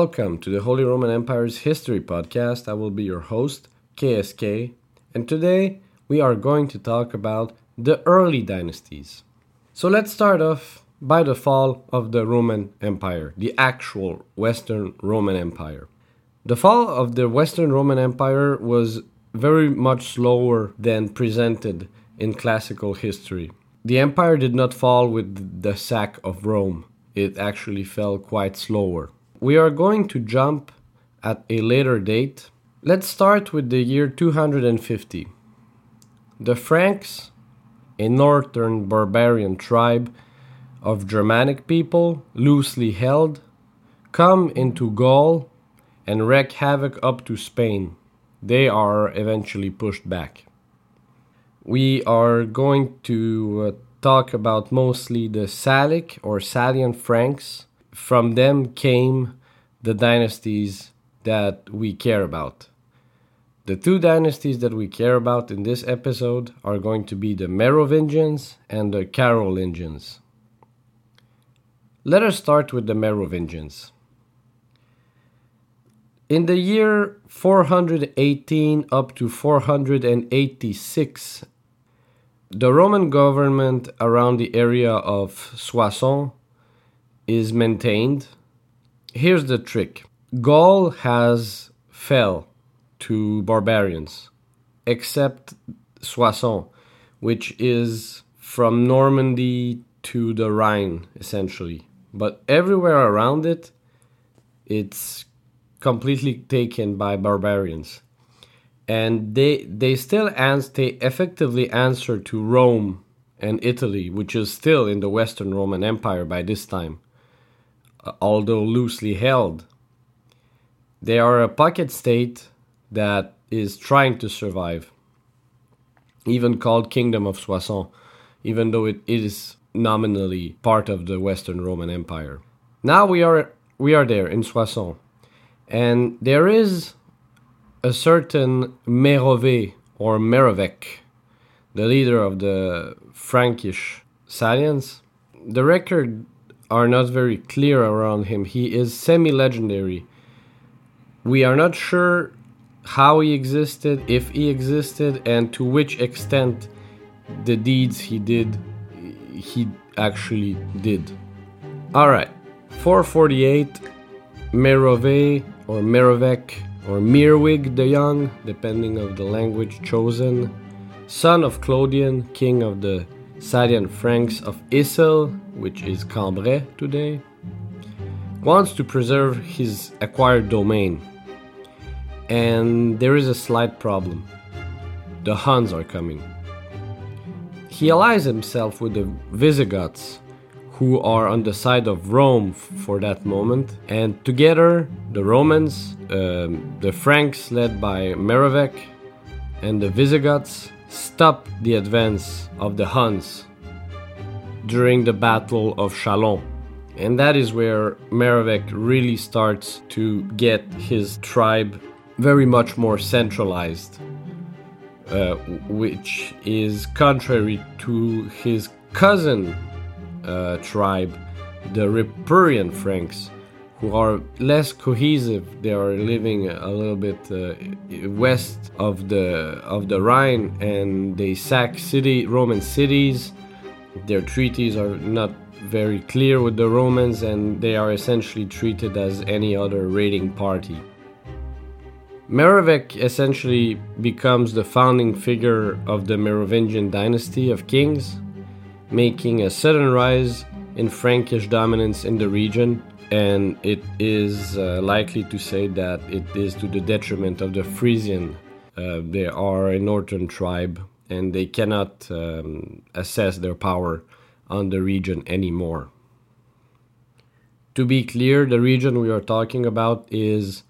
Welcome to the Holy Roman Empire's History Podcast. I will be your host, KSK, and today we are going to talk about the early dynasties. So let's start off by the fall of the Roman Empire, the actual Western Roman Empire. The fall of the Western Roman Empire was very much slower than presented in classical history. The empire did not fall with the sack of Rome, it actually fell quite slower. We are going to jump at a later date. Let's start with the year 250. The Franks, a northern barbarian tribe of Germanic people, loosely held, come into Gaul and wreak havoc up to Spain. They are eventually pushed back. We are going to uh, talk about mostly the Salic or Salian Franks. From them came the dynasties that we care about. The two dynasties that we care about in this episode are going to be the Merovingians and the Carolingians. Let us start with the Merovingians. In the year 418 up to 486, the Roman government around the area of Soissons is maintained. Here's the trick Gaul has fell to barbarians, except Soissons, which is from Normandy to the Rhine, essentially. But everywhere around it, it's completely taken by barbarians and they they still ans- they effectively answer to Rome and Italy, which is still in the Western Roman Empire by this time, although loosely held. They are a pocket state that is trying to survive, even called Kingdom of Soissons, even though it is nominally part of the Western Roman Empire. Now we are we are there in Soissons, and there is a certain Merove or Merovec, the leader of the Frankish Salians. The record are not very clear around him. He is semi-legendary. We are not sure how he existed, if he existed, and to which extent the deeds he did he actually did. All right, 448 Merove or Merovec or Mirwig the Young, depending of the language chosen, son of Clodion, king of the Salian Franks of Issel, which is Cambrai today, wants to preserve his acquired domain. And there is a slight problem. The Huns are coming. He allies himself with the Visigoths, who are on the side of Rome for that moment. And together, the Romans, um, the Franks led by Merovec, and the Visigoths stop the advance of the Huns during the Battle of Chalons. And that is where Merovec really starts to get his tribe very much more centralized, uh, which is contrary to his cousin uh, tribe, the Ripuarian Franks, who are less cohesive. They are living a little bit uh, west of the of the Rhine, and they sack city Roman cities. Their treaties are not very clear with the Romans, and they are essentially treated as any other raiding party. Merovec essentially becomes the founding figure of the Merovingian dynasty of kings making a sudden rise in Frankish dominance in the region, and it is uh, likely to say that it is to the detriment of the Frisian. Uh, they are a northern tribe, and they cannot um, assess their power on the region anymore. To be clear, the region we are talking about is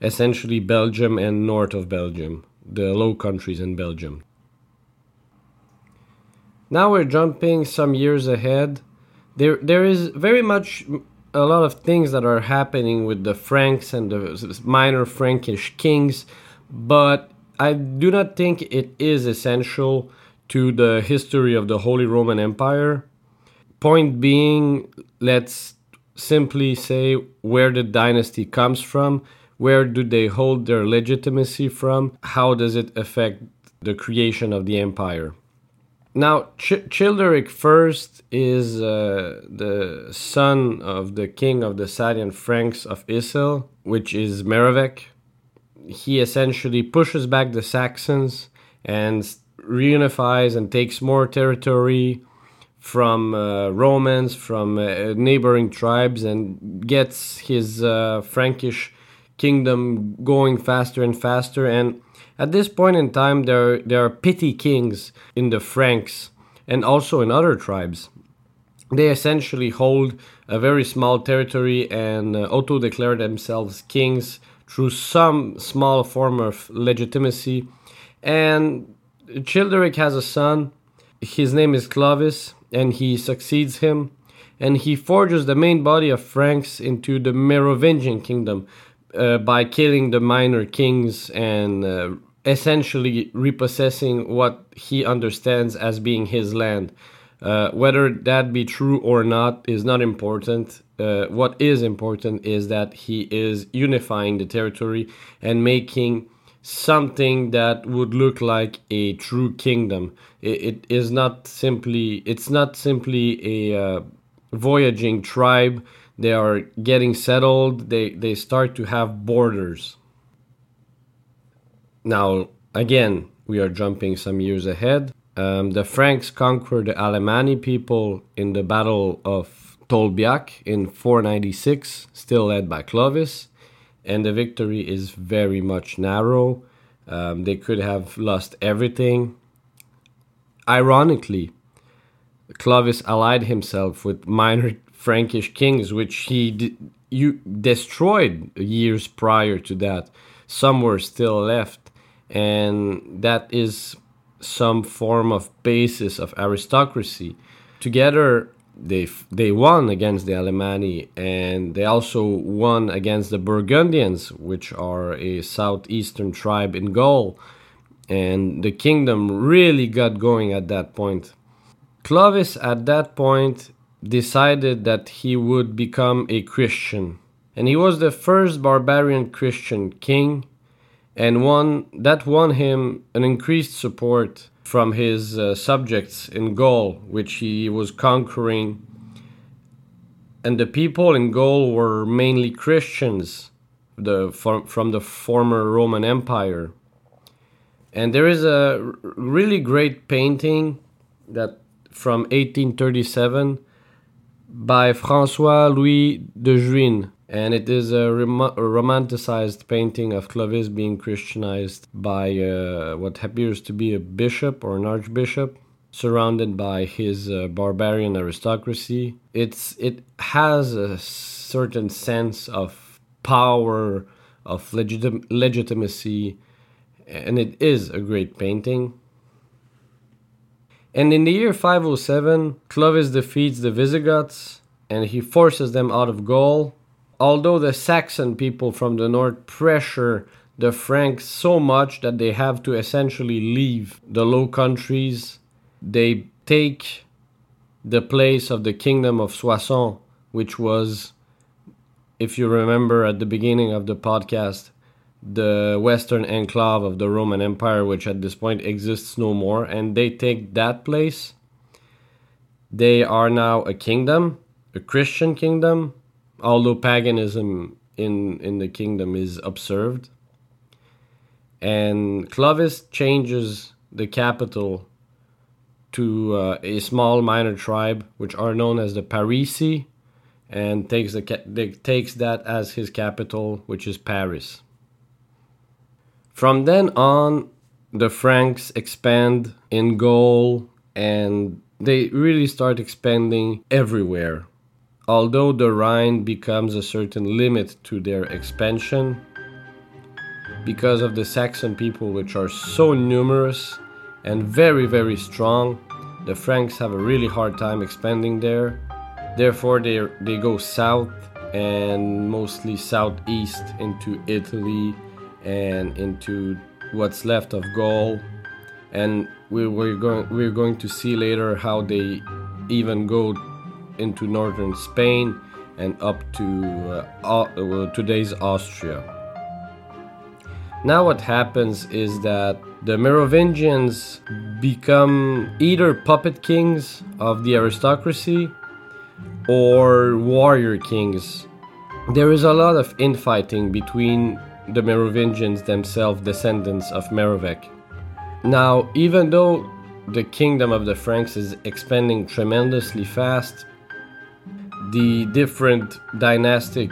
essentially Belgium and north of Belgium, the Low Countries in Belgium. Now we're jumping some years ahead. There, there is very much a lot of things that are happening with the Franks and the minor Frankish kings, but I do not think it is essential to the history of the Holy Roman Empire. Point being, let's simply say where the dynasty comes from, where do they hold their legitimacy from, how does it affect the creation of the empire. Now, Ch- Childeric I is uh, the son of the king of the Salian Franks of Isil, which is Merovech. He essentially pushes back the Saxons and reunifies and takes more territory from uh, Romans, from uh, neighboring tribes, and gets his uh, Frankish kingdom going faster and faster. And at this point in time, there, there are petty kings in the Franks and also in other tribes. They essentially hold a very small territory and uh, auto declare themselves kings through some small form of legitimacy. And Childeric has a son. His name is Clovis, and he succeeds him. And he forges the main body of Franks into the Merovingian kingdom uh, by killing the minor kings and uh, essentially repossessing what he understands as being his land. Uh, whether that be true or not is not important. Uh, what is important is that he is unifying the territory and making something that would look like a true kingdom. it, it is not simply it's not simply a uh, voyaging tribe. They are getting settled. They they start to have borders. Now again, we are jumping some years ahead. Um, the Franks conquered the Alemanni people in the Battle of Tolbiac in 496, still led by Clovis and the victory is very much narrow. Um, they could have lost everything. Ironically, Clovis allied himself with minor Frankish kings, which he d- you destroyed years prior to that. Some were still left, and that is some form of basis of aristocracy. Together, they they won against the Alemanni and they also won against the Burgundians, which are a southeastern tribe in Gaul, and the kingdom really got going at that point. Clovis at that point decided that he would become a Christian, and he was the first barbarian Christian king, and won that won him an increased support from his uh, subjects in Gaul, which he was conquering. And the people in Gaul were mainly Christians the, from, from the former Roman Empire. And there is a really great painting that from 1837 by François Louis de Juin and it is a, rom- a, romanticized painting of Clovis being Christianized by uh, what appears to be a bishop or an archbishop, surrounded by his uh, barbarian aristocracy. It's it has a certain sense of power, of legitim- legitimacy, and it is a great painting. And in the year 507, Clovis defeats the Visigoths and he forces them out of Gaul although the Saxon people from the north pressure the Franks so much that they have to essentially leave the Low Countries, they take the place of the kingdom of Soissons, which was, if you remember at the beginning of the podcast, the western enclave of the Roman Empire, which at this point exists no more, and they take that place. They are now a kingdom, a Christian kingdom, although paganism in in the kingdom is observed and Clovis changes the capital to uh, a small minor tribe which are known as the Parisi and takes the takes that as his capital which is Paris. From then on the Franks expand in Gaul and they really start expanding everywhere although the Rhine becomes a certain limit to their expansion, because of the Saxon people, which are so numerous and very, very strong, the Franks have a really hard time expanding there. Therefore, they, they go south and mostly southeast into Italy and into what's left of Gaul. And we, we're, going, we're going to see later how they even go into northern Spain and up to uh, today's Austria. Now, what happens is that the Merovingians become either puppet kings of the aristocracy or warrior kings. There is a lot of infighting between the Merovingians themselves, descendants of Merovec. Now, even though the kingdom of the Franks is expanding tremendously fast, the different dynastic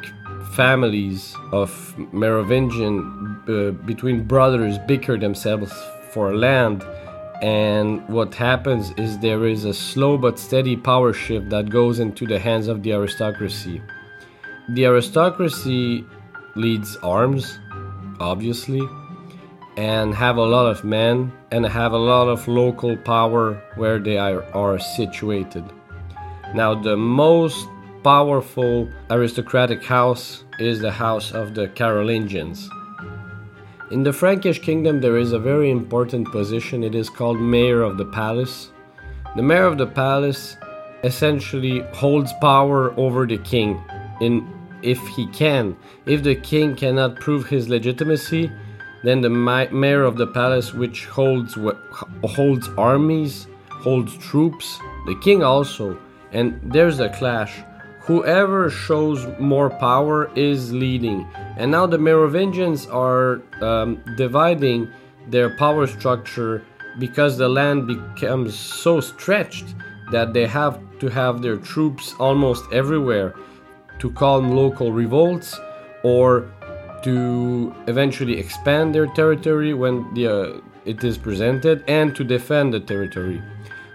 families of Merovingian uh, between brothers bicker themselves for land and what happens is there is a slow but steady power shift that goes into the hands of the aristocracy. The aristocracy leads arms, obviously, and have a lot of men and have a lot of local power where they are, are situated. Now, the most powerful aristocratic house is the house of the Carolingians. In the Frankish kingdom, there is a very important position. It is called Mayor of the Palace. The Mayor of the Palace essentially holds power over the king in if he can. If the king cannot prove his legitimacy, then the mayor of the palace, which holds holds armies, holds troops, the king also, and there's a clash whoever shows more power is leading. And now the Merovingians are um, dividing their power structure because the land becomes so stretched that they have to have their troops almost everywhere to calm local revolts or to eventually expand their territory when the, uh, it is presented and to defend the territory.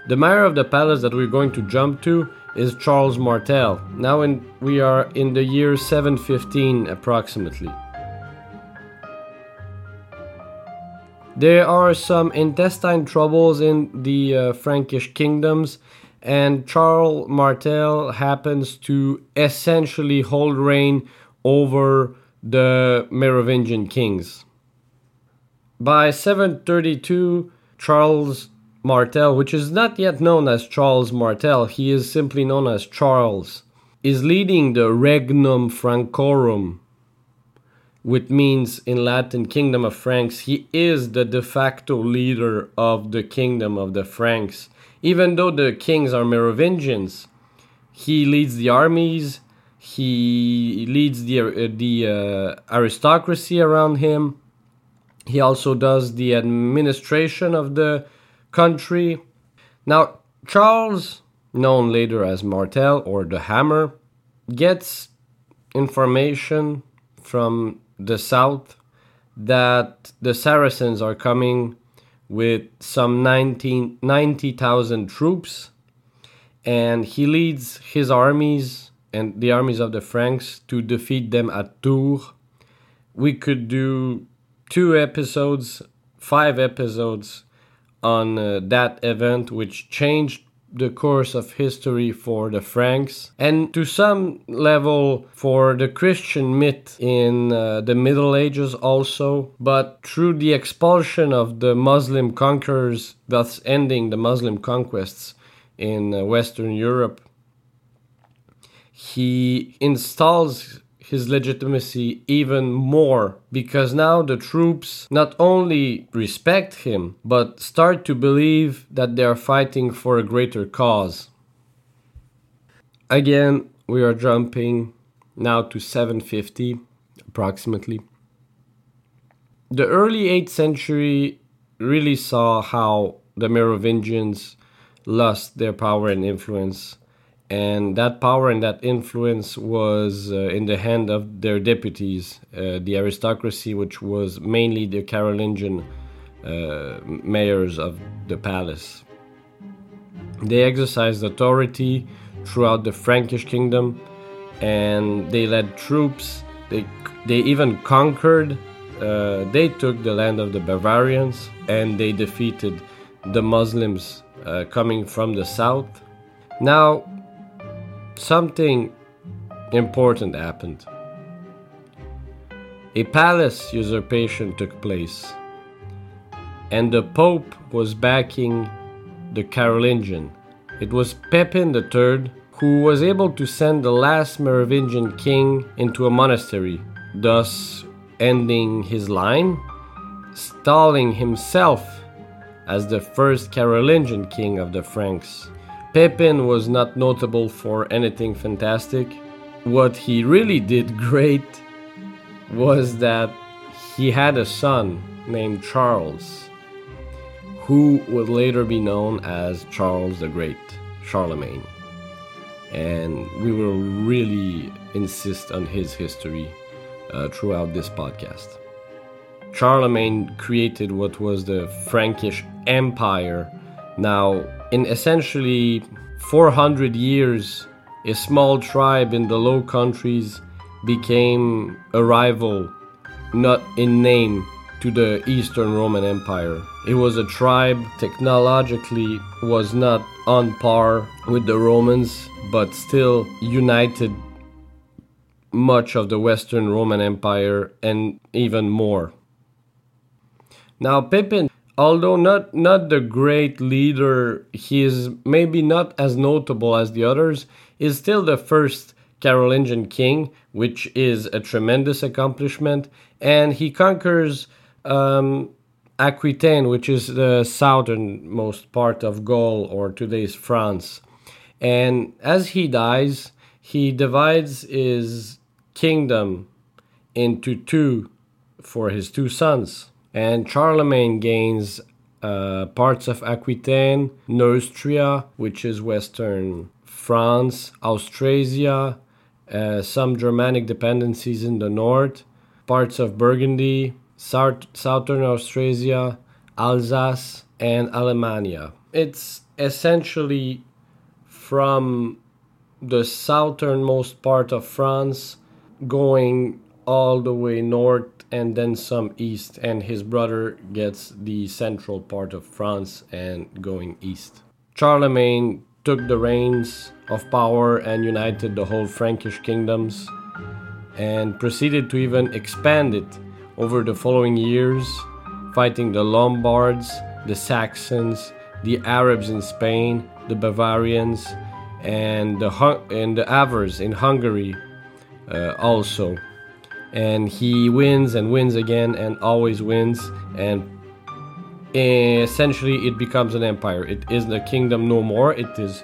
The mayor of the palace that we're going to jump to is Charles Martel. Now in, we are in the year 715 approximately. There are some intestine troubles in the uh, Frankish kingdoms, and Charles Martel happens to essentially hold reign over the Merovingian kings. By 732, Charles Martel, which is not yet known as Charles Martel, he is simply known as Charles, is leading the Regnum Francorum, which means in Latin Kingdom of Franks. He is the de facto leader of the Kingdom of the Franks. Even though the kings are Merovingians, he leads the armies, he leads the, uh, the uh, aristocracy around him. He also does the administration of the country. Now, Charles, known later as Martel or the Hammer, gets information from the south that the Saracens are coming with some 90,000 troops, and he leads his armies and the armies of the Franks to defeat them at Tours. We could do two episodes, five episodes on uh, that event, which changed the course of history for the Franks and to some level for the Christian myth in uh, the Middle Ages also, but through the expulsion of the Muslim conquerors, thus ending the Muslim conquests in uh, Western Europe, he installs his legitimacy even more because now the troops not only respect him but start to believe that they are fighting for a greater cause. Again, we are jumping now to 750 approximately. The early 8th century really saw how the Merovingians lost their power and influence and that power and that influence was uh, in the hand of their deputies, uh, the aristocracy, which was mainly the Carolingian uh, mayors of the palace. They exercised authority throughout the Frankish kingdom, and they led troops. They they even conquered. Uh, they took the land of the Bavarians, and they defeated the Muslims uh, coming from the south. Now, something important happened. A palace usurpation took place, and the Pope was backing the Carolingian. It was Pepin III who was able to send the last Merovingian king into a monastery, thus ending his line, stalling himself as the first Carolingian king of the Franks. Pepin was not notable for anything fantastic. What he really did great was that he had a son named Charles, who would later be known as Charles the Great, Charlemagne. And we will really insist on his history uh, throughout this podcast. Charlemagne created what was the Frankish Empire. Now, in essentially 400 years, a small tribe in the Low Countries became a rival, not in name, to the Eastern Roman Empire. It was a tribe technologically was not on par with the Romans, but still united much of the Western Roman Empire and even more. Now Pippin, although not not the great leader, he is maybe not as notable as the others, is still the first Carolingian king, which is a tremendous accomplishment, and he conquers um, Aquitaine, which is the southernmost part of Gaul or today's France. And as he dies, he divides his kingdom into two for his two sons. And Charlemagne gains uh, parts of Aquitaine, Neustria, which is western France, Austrasia, uh, some Germanic dependencies in the north, parts of Burgundy, South, southern Austrasia, Alsace, and Alemannia. It's essentially from the southernmost part of France going all the way north and then some east, and his brother gets the central part of France and going east. Charlemagne took the reins of power and united the whole Frankish kingdoms and proceeded to even expand it over the following years, fighting the Lombards, the Saxons, the Arabs in Spain, the Bavarians, and the, and the Avars in Hungary uh, also. And he wins and wins again and always wins. And essentially, it becomes an empire. It isn't a kingdom no more. It is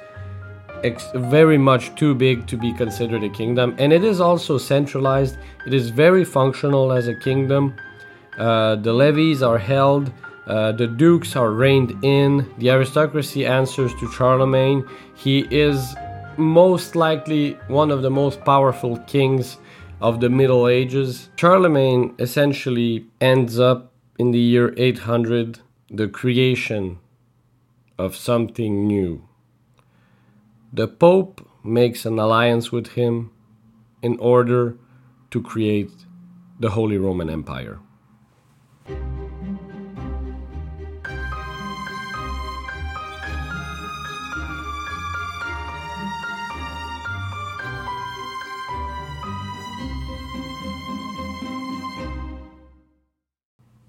ex- very much too big to be considered a kingdom, and it is also centralized. It is very functional as a kingdom. Uh, the levies are held, uh, the dukes are reined in, the aristocracy answers to Charlemagne. He is most likely one of the most powerful kings of the Middle Ages. Charlemagne essentially ends up in the year 800, the creation of something new. The Pope makes an alliance with him in order to create the Holy Roman Empire.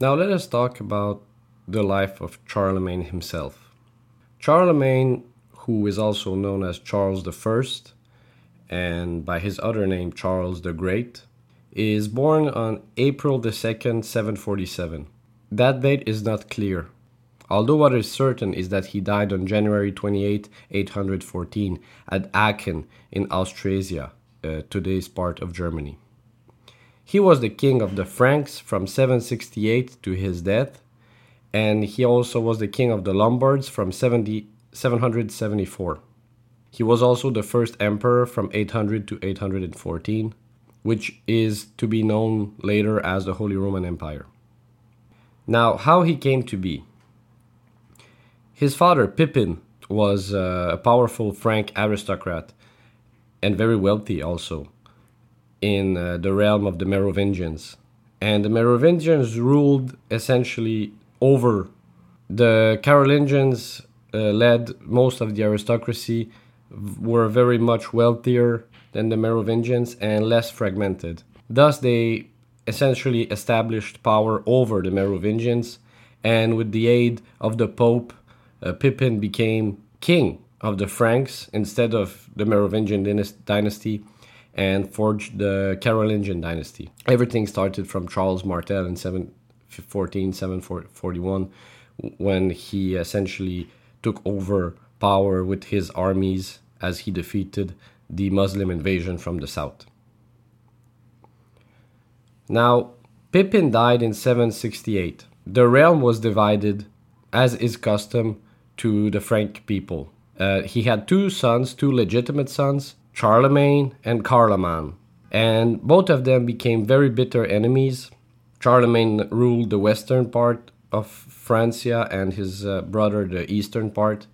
Now let us talk about the life of Charlemagne himself. Charlemagne who is also known as Charles I and by his other name Charles the Great, is born on April the 2nd, 747. That date is not clear, although what is certain is that he died on January 28, 814, at Aachen in Austrasia, uh, today's part of Germany. He was the king of the Franks from 768 to his death, and he also was the king of the Lombards from 70, 774. He was also the first emperor from 800 to 814, which is to be known later as the Holy Roman Empire. Now, how he came to be. His father, Pippin, was uh, a powerful Frank aristocrat and very wealthy also in uh, the realm of the Merovingians. And the Merovingians ruled essentially over the Carolingians uh, led most of the aristocracy were very much wealthier than the Merovingians and less fragmented. Thus, they essentially established power over the Merovingians, and with the aid of the Pope, uh, Pippin became king of the Franks instead of the Merovingian dynasty and forged the Carolingian dynasty. Everything started from Charles Martel in 714, 741, when he essentially took over power with his armies as he defeated the Muslim invasion from the south. Now, Pippin died in 768. The realm was divided, as is custom, to the Frank people. Uh, he had two sons, two legitimate sons, Charlemagne and Carloman, and both of them became very bitter enemies. Charlemagne ruled the western part of Francia and his uh, brother the eastern part.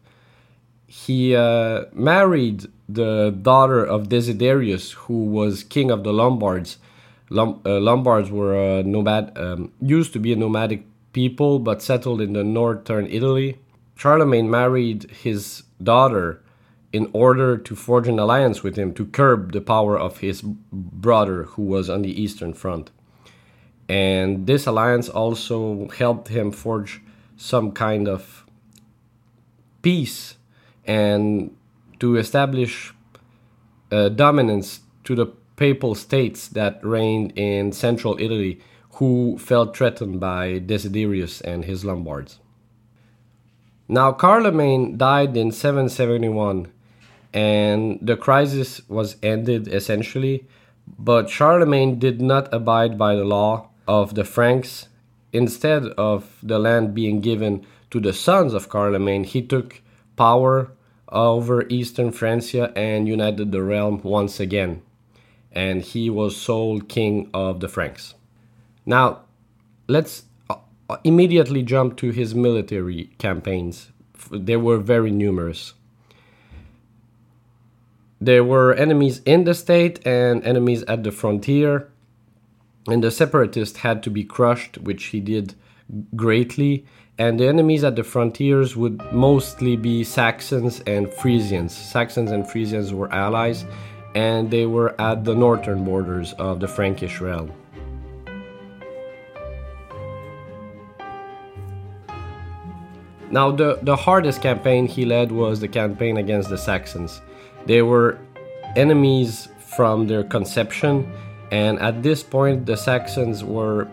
He uh, married the daughter of Desiderius, who was king of the Lombards. Lom- uh, Lombards were nomad, um, used to be a nomadic people, but settled in the northern Italy. Charlemagne married his daughter in order to forge an alliance with him to curb the power of his brother who was on the eastern front. And this alliance also helped him forge some kind of peace and to establish uh, dominance to the papal states that reigned in central Italy who felt threatened by Desiderius and his Lombards. Now, Carloman died in 771 and the crisis was ended essentially. But Charlemagne did not abide by the law of the Franks. Instead of the land being given to the sons of Carloman, he took power over eastern Francia and united the realm once again. And he was sole king of the Franks. Now, let's uh, immediately jump to his military campaigns. They were very numerous. There were enemies in the state and enemies at the frontier, and the separatists had to be crushed, which he did greatly. And the enemies at the frontiers would mostly be Saxons and Frisians. Saxons and Frisians were allies, and they were at the northern borders of the Frankish realm. Now, the, the hardest campaign he led was the campaign against the Saxons. They were enemies from their conception, and at this point, the Saxons were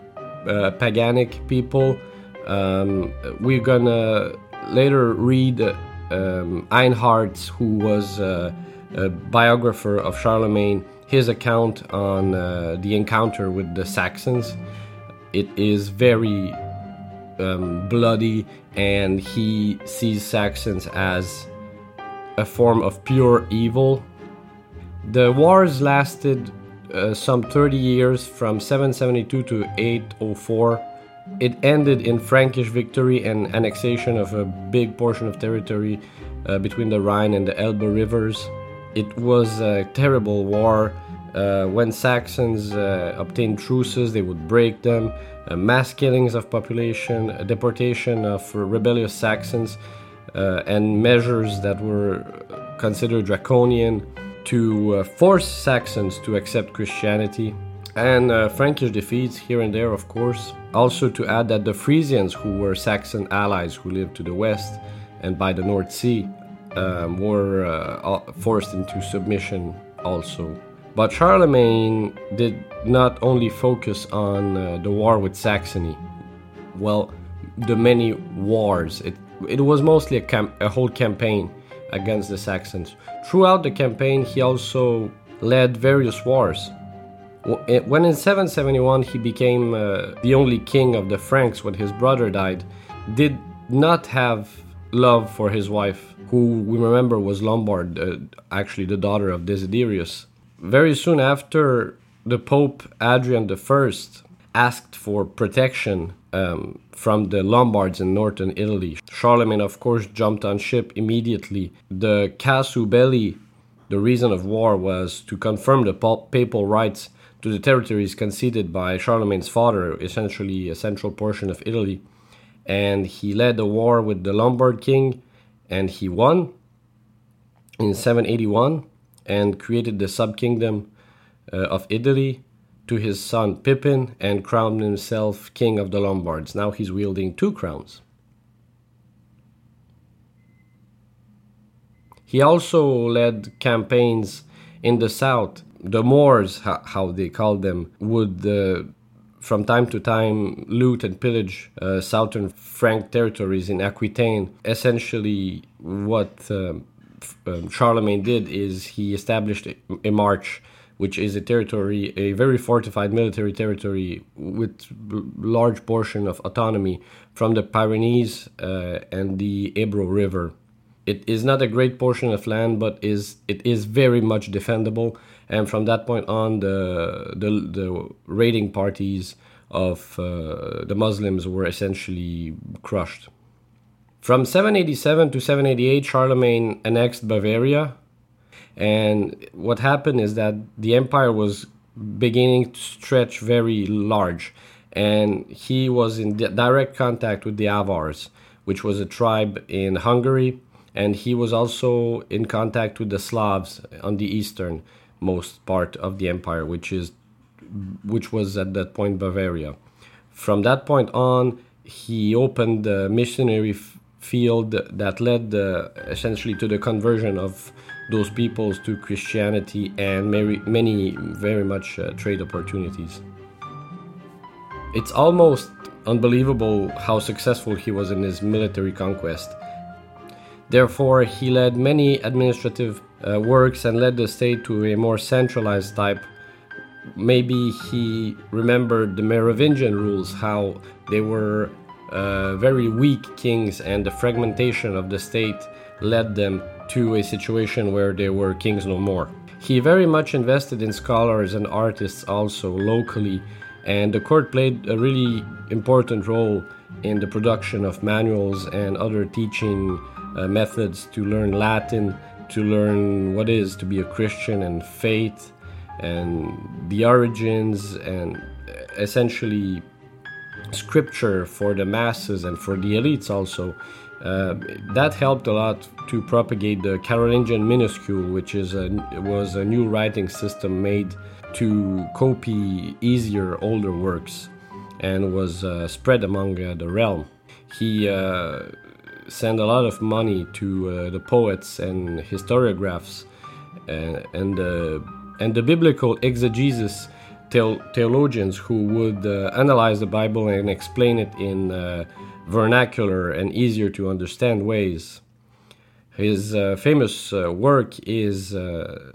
uh, paganic people. Um, we're gonna later read um, Einhard, who was uh, a biographer of Charlemagne, his account on uh, the encounter with the Saxons. It is very um, bloody, and he sees Saxons as a form of pure evil. The wars lasted uh, some 30 years from 772 to 804. It ended in Frankish victory and annexation of a big portion of territory uh, between the Rhine and the Elbe rivers. It was a terrible war. Uh, when Saxons uh, obtained truces, they would break them. Uh, mass killings of population, deportation of rebellious Saxons uh, and measures that were considered draconian to uh, force Saxons to accept Christianity. And uh, Frankish defeats here and there, of course. Also, to add that the Frisians, who were Saxon allies who lived to the west and by the North Sea, um, were uh, forced into submission also. But Charlemagne did not only focus on uh, the war with Saxony, well, the many wars. It it was mostly a, camp, a whole campaign against the Saxons. Throughout the campaign, he also led various wars. Eh, when in 771 he became uh, the only king of the Franks when his brother died, did not have love for his wife, who we remember was Lombard, uh, actually the daughter of Desiderius. Very soon after, the Pope Adrian I asked for protection um, from the Lombards in northern Italy. Charlemagne, of course, jumped on ship immediately. The casus belli, the reason of war, was to confirm the papal rights to the territories conceded by Charlemagne's father, essentially a central portion of Italy. And he led a war with the Lombard king, and he won in 781 and created the subkingdom uh, of Italy to his son Pippin and crowned himself king of the Lombards. Now he's wielding two crowns. He also led campaigns in the south. The Moors, how they called them, would uh, from time to time loot and pillage uh, southern Frank territories in Aquitaine. Essentially, what uh, um, Charlemagne did is he established a march which is a territory, a very fortified military territory with large portion of autonomy from the Pyrenees uh, and the Ebro River. It is not a great portion of land, but is it is very much defendable. And from that point on, the the, the raiding parties of uh, the Muslims were essentially crushed. From 787 to 788, Charlemagne annexed Bavaria, and what happened is that the empire was beginning to stretch very large. And he was in direct contact with the Avars, which was a tribe in Hungary. And he was also in contact with the Slavs on the eastern most part of the empire, which is which was at that point Bavaria. From that point on, he opened the missionary field that led uh, essentially to the conversion of those peoples to Christianity and many, many very much uh, trade opportunities. It's almost unbelievable how successful he was in his military conquest. Therefore, he led many administrative uh, works and led the state to a more centralized type. Maybe he remembered the Merovingian rules, how they were uh, very weak kings, and the fragmentation of the state led them to a situation where there were kings no more. He very much invested in scholars and artists also locally, and the court played a really important role in the production of manuals and other teaching uh, methods to learn Latin, to learn what is to be a Christian and faith and the origins and essentially scripture for the masses and for the elites also uh, that helped a lot to propagate the Carolingian minuscule, which is a, was a new writing system made to copy easier older works and was uh, spread among uh, the realm. He uh, sent a lot of money to uh, the poets and historiographs and, and, and the biblical exegesis theologians who would analyze the Bible and explain it in vernacular and easier to understand ways. His uh, famous uh, work is uh,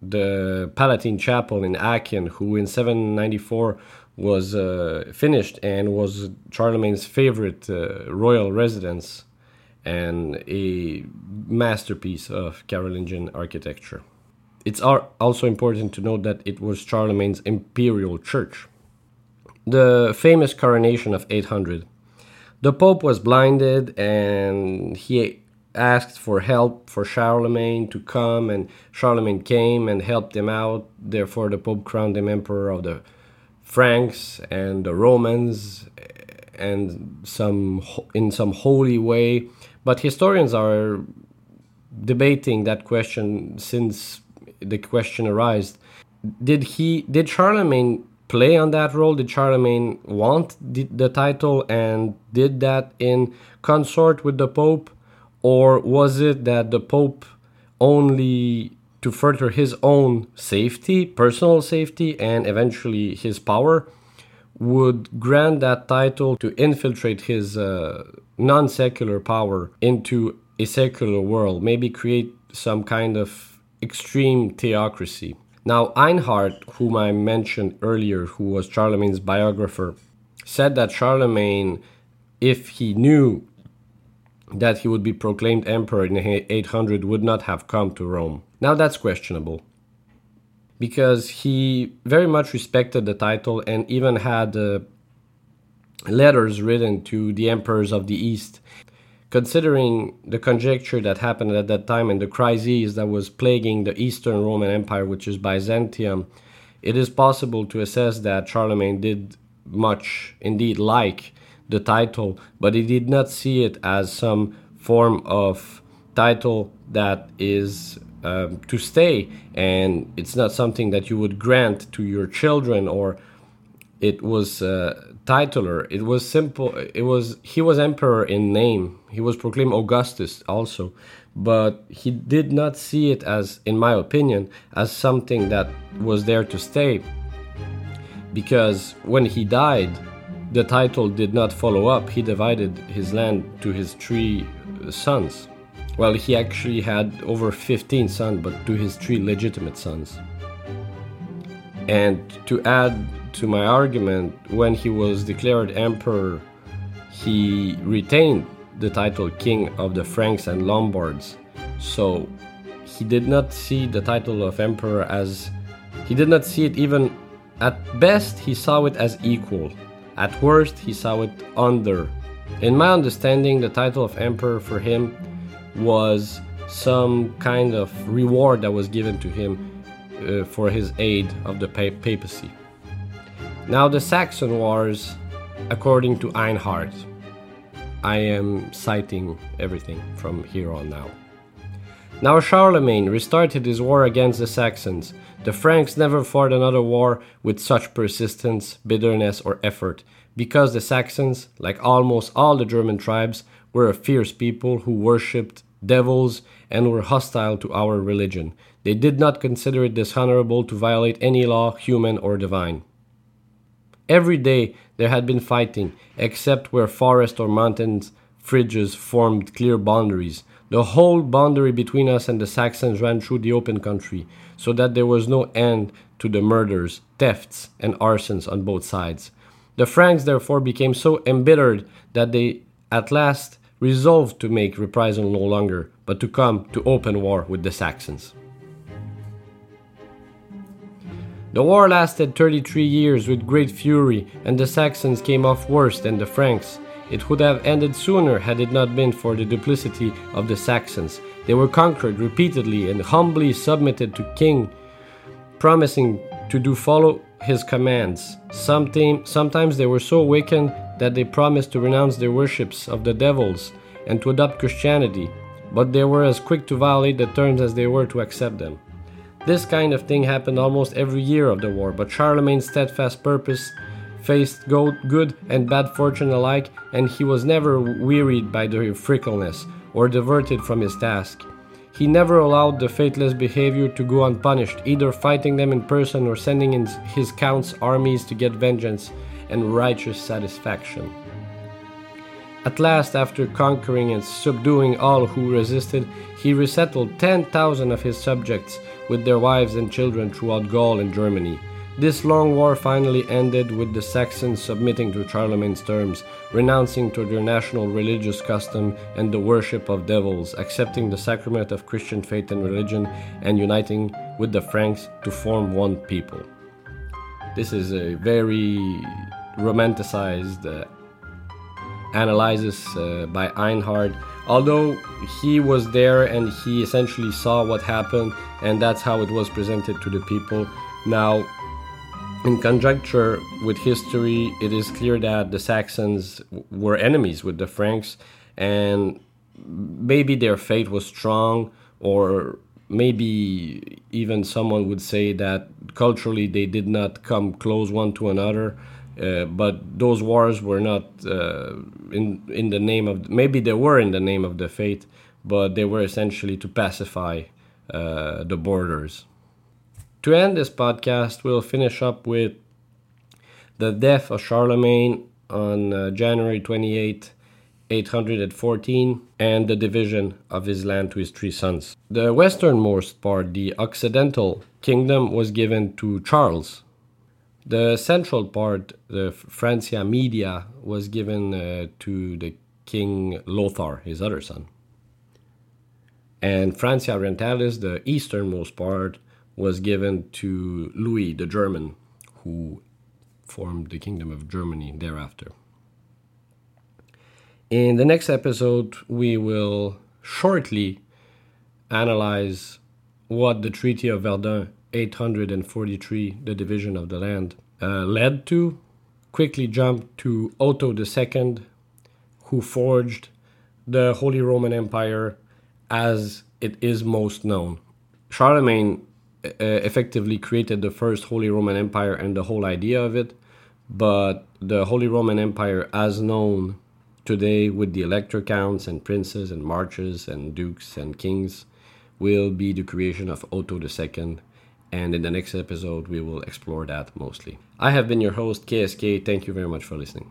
the Palatine Chapel in Aachen, who in 794 was uh, finished and was Charlemagne's favorite uh, royal residence and a masterpiece of Carolingian architecture. It's also important to note that it was Charlemagne's imperial church. The famous coronation of 800 the Pope was blinded and he asked for help for Charlemagne to come, and Charlemagne came and helped him out. Therefore, the Pope crowned him emperor of the Franks and the Romans, and some in some holy way. But historians are debating that question since the question arose. Did he? Did Charlemagne play on that role? Did Charlemagne want the, the, title and did that in consort with the Pope? Or was it that the Pope only to further his own safety, personal safety, and eventually his power, would grant that title to infiltrate his uh, non secular power into a secular world, maybe create some kind of extreme theocracy? Now, Einhard, whom I mentioned earlier, who was Charlemagne's biographer, said that Charlemagne, if he knew that he would be proclaimed emperor in 800, would not have come to Rome. Now, that's questionable because he very much respected the title and even had uh, letters written to the emperors of the East considering the conjecture that happened at that time and the crises that was plaguing the Eastern Roman Empire, which is Byzantium, it is possible to assess that Charlemagne did much indeed like the title, but he did not see it as some form of title that is um, to stay, and it's not something that you would grant to your children or it was uh, titular. It was simple. It was he was emperor in name. He was proclaimed Augustus also, but he did not see it as, in my opinion, as something that was there to stay. Because when he died, the title did not follow up. He divided his land to his three sons. Well, he actually had over 15 sons, but to his three legitimate sons. And to add to my argument, when he was declared emperor, he retained the title king of the Franks and Lombards. So he did not see the title of emperor as he did not see it even at best he saw it as equal. At worst he saw it under. In my understanding the title of emperor for him was some kind of reward that was given to him uh, for his aid of the papacy. Now, the Saxon Wars, according to Einhard, I am citing everything from here on now. Now, Charlemagne restarted his war against the Saxons. The Franks never fought another war with such persistence, bitterness, or effort, because the Saxons, like almost all the German tribes, were a fierce people who worshipped devils and were hostile to our religion. They did not consider it dishonorable to violate any law, human or divine. Every day there had been fighting, except where forest or mountains fridges formed clear boundaries. The whole boundary between us and the Saxons ran through the open country, so that there was no end to the murders, thefts, and arsons on both sides. The Franks therefore became so embittered that they at last resolved to make reprisal no longer, but to come to open war with the Saxons. The war lasted 33 years with great fury, and the Saxons came off worse than the Franks. It would have ended sooner had it not been for the duplicity of the Saxons. They were conquered repeatedly and humbly submitted to king, promising to do follow his commands. Sometimes they were so wicked that they promised to renounce their worships of the devils and to adopt Christianity, but they were as quick to violate the terms as they were to accept them. This kind of thing happened almost every year of the war, but Charlemagne's steadfast purpose faced good and bad fortune alike, and he was never wearied by their fickleness or diverted from his task. He never allowed the faithless behavior to go unpunished, either fighting them in person or sending in his count's armies to get vengeance and righteous satisfaction. At last, after conquering and subduing all who resisted, he resettled 10,000 of his subjects with their wives and children throughout Gaul and Germany. This long war finally ended with the Saxons submitting to Charlemagne's terms, renouncing to their national religious custom and the worship of devils, accepting the sacrament of Christian faith and religion, and uniting with the Franks to form one people. This is a very romanticized uh, analysis uh, by Einhard. Although he was there and he essentially saw what happened, and that's how it was presented to the people. Now, in conjecture with history, it is clear that the Saxons were enemies with the Franks, and maybe their fate was strong, or maybe even someone would say that culturally they did not come close one to another. Uh, but those wars were not uh, in in the name of maybe they were in the name of the faith, but they were essentially to pacify uh, the borders. To end this podcast, we'll finish up with the death of Charlemagne on uh, January 28, 814, and the division of his land to his three sons. The westernmost part, the Occidental kingdom, was given to Charles, the central part, the Francia Media, was given uh, to the King Lothar, his other son. And Francia Orientalis, the easternmost part, was given to Louis the German, who formed the Kingdom of Germany thereafter. In the next episode, we will shortly analyze what the Treaty of Verdun 843, the division of the land, uh, led to, quickly jumped to Otto II, who forged the Holy Roman Empire as it is most known. Charlemagne uh, effectively created the first Holy Roman Empire and the whole idea of it, but the Holy Roman Empire, as known today with the elector counts and princes and marches and dukes and kings, will be the creation of Otto II. And in the next episode, we will explore that mostly. I have been your host, KSK. Thank you very much for listening.